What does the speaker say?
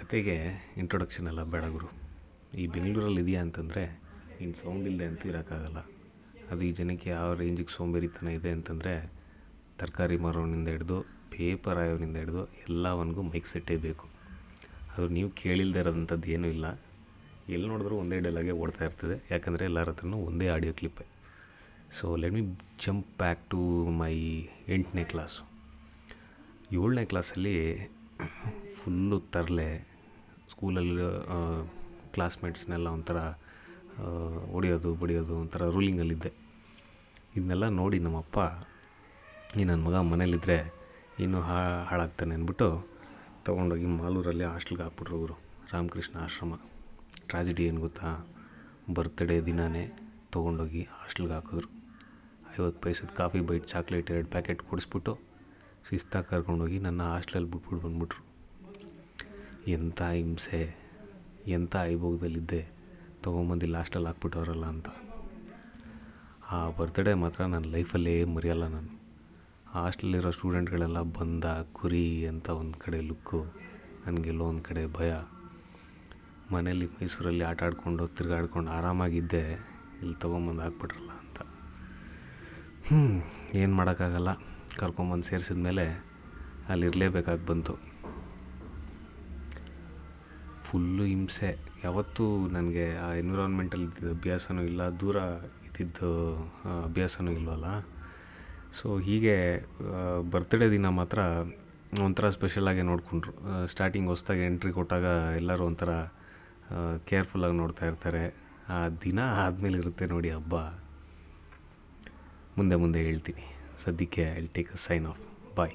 ಕತೆಗೆ ಇಂಟ್ರೊಡಕ್ಷನ್ ಎಲ್ಲ ಬೇಡ ಗುರು. ಈ ಬೆಂಗಳೂರಲ್ಲಿ ಇದೆಯಾ ಅಂತಂದರೆ ಇನ್ನು ಸೌಂಡ್ ಇಲ್ಲದೆ ಅಂತೂ ಇರೋಕ್ಕಾಗಲ್ಲ. ಅದು ಈ ಜನಕ್ಕೆ ಯಾವ ರೇಂಜಿಗೆ ಸೋಂಬೇರಿತನ ಇದೆ ಅಂತಂದರೆ, ತರಕಾರಿ ಮಾರೋನಿಂದ ಹಿಡ್ದು ಪೇಪರ್ ಆಯೋನಿಂದ ಹಿಡ್ದು ಎಲ್ಲವನಿಗೂ ಮೈಕ್ ಸೆಟ್ಟೇ ಬೇಕು. ಅದು ನೀವು ಕೇಳಿಲ್ಲದೆ ಇರೋದಂಥದ್ದು ಏನೂ ಇಲ್ಲ. ಎಲ್ಲಿ ನೋಡಿದ್ರೂ ಒಂದೇ ಡೈಲಾಗೆ ಓಡ್ತಾ ಇರ್ತದೆ. ಯಾಕಂದರೆ ಎಲ್ಲರ ಹತ್ರನೂ ಒಂದೇ audio ಕ್ಲಿಪ್ಪೆ so let me jump back to my ಎಂಟನೇ ಕ್ಲಾಸು ಏಳನೇ ಕ್ಲಾಸಲ್ಲಿ ಫುಲ್ಲು ತರಲೆ ಸ್ಕೂಲಲ್ಲಿ ಕ್ಲಾಸ್ಮೇಟ್ಸ್ನೆಲ್ಲ ಒಂಥರ ಹೊಡಿಯೋದು, ಬಡಿಯೋದು ಒಂಥರ ರೂಲಿಂಗಲ್ಲಿದ್ದೆ. ಇದನ್ನೆಲ್ಲ ನೋಡಿ ನಮ್ಮಪ್ಪ, ಈ ನನ್ನ ಮಗ ಮನೇಲಿದ್ದರೆ ಇನ್ನೂ ಹಾ, ಹಾಳಾಗ್ತಾನೆ ಅಂದ್ಬಿಟ್ಟು ತೊಗೊಂಡೋಗಿ ಮಾಲೂರಲ್ಲಿ ಹಾಸ್ಟೆಲ್ಗೆ ಹಾಕ್ಬಿಟ್ರು ಅವರು ರಾಮಕೃಷ್ಣ ಆಶ್ರಮ. ಟ್ರಾಜಿಡಿ ಏನು ಗೊತ್ತಾ? ಬರ್ತ್ಡೇ ದಿನಾನೇ ತೊಗೊಂಡೋಗಿ ಹಾಸ್ಟೆಲ್ಗೆ ಹಾಕಿದ್ರು. ಐವತ್ತು ಪೈಸದ ಕಾಫಿ ಬೈಟ್, ಚಾಕ್ಲೇಟ್ ಎರಡು ಪ್ಯಾಕೆಟ್ ಕೊಡಿಸ್ಬಿಟ್ಟು, ಶಿಸ್ತಾಗಿ ಕರ್ಕೊಂಡೋಗಿ ನನ್ನ ಹಾಸ್ಟ್ಲಲ್ಲಿ ಬಿಟ್ಬಿಟ್ಟು ಬಂದ್ಬಿಟ್ರು. ಎಂಥ ಹಿಂಸೆ, ಎಂಥ ಐಭೋಗದಲ್ಲಿದ್ದೆ ತೊಗೊಂಬಂದು ಲಾಸ್ಟಲ್ಲಿ ಹಾಕ್ಬಿಟ್ಟವ್ರಲ್ಲ ಅಂತ. ಆ ಬರ್ತ್ಡೇ ಮಾತ್ರ ನನ್ನ ಲೈಫಲ್ಲೇ ಮರೆಯಲ್ಲ ನಾನು. ಹಾಸ್ಟೆಲಿರೋ ಸ್ಟೂಡೆಂಟ್ಗಳೆಲ್ಲ ಬಂದ, ಕುರಿ ಅಂತ ಒಂದು ಕಡೆ ಲುಕ್ಕು ನನಗೆಲ್ಲೋ ಒಂದು ಕಡೆ ಭಯ. ಮನೇಲಿ ಮೈಸೂರಲ್ಲಿ ಆಟ ಆಡ್ಕೊಂಡು ತಿರುಗಾಡ್ಕೊಂಡು ಆರಾಮಾಗಿದ್ದೆ, ಇಲ್ಲಿ ತೊಗೊಂಬಂದು ಹಾಕ್ಬಿಟ್ರಲ್ಲ ಅಂತ. ಹ್ಞೂ ಏನು ಮಾಡೋಕ್ಕಾಗಲ್ಲ. ಕರ್ಕೊಂಬಂದು ಸೇರಿಸಿದ ಮೇಲೆ ಅಲ್ಲಿ ಇರಲೇಬೇಕಾಗಿ ಬಂತು. ಫುಲ್ಲು ಹಿಂಸೆ. ಯಾವತ್ತೂ ನನಗೆ ಆ ಎನ್ವಿರಾನ್ಮೆಂಟಲ್ಲಿ ಇದ್ದಿದ್ದು ಅಭ್ಯಾಸನೂ ಇಲ್ಲ, ದೂರ ಇದ್ದಿದ್ದು ಅಭ್ಯಾಸವೂ ಇಲ್ವಲ್ಲ? ಸೊ ಹೀಗೆ ಬರ್ತ್ಡೇ ದಿನ ಮಾತ್ರ ಒಂಥರ ಸ್ಪೆಷಲಾಗೆ ನೋಡಿಕೊಂಡ್ರು. ಸ್ಟಾರ್ಟಿಂಗ್ ಹೊಸ್ದಾಗಿ ಎಂಟ್ರಿ ಕೊಟ್ಟಾಗ ಎಲ್ಲರೂ ಒಂಥರ ಕೇರ್ಫುಲ್ಲಾಗಿ ನೋಡ್ತಾ ಇರ್ತಾರೆ. ಆ ದಿನ ಆದಮೇಲೆ ಇರುತ್ತೆ ನೋಡಿ ಹಬ್ಬ. ಮುಂದೆ ಮುಂದೆ ಹೇಳ್ತೀನಿ. ಸದ್ಯಕ್ಕೆ I take a sign off bye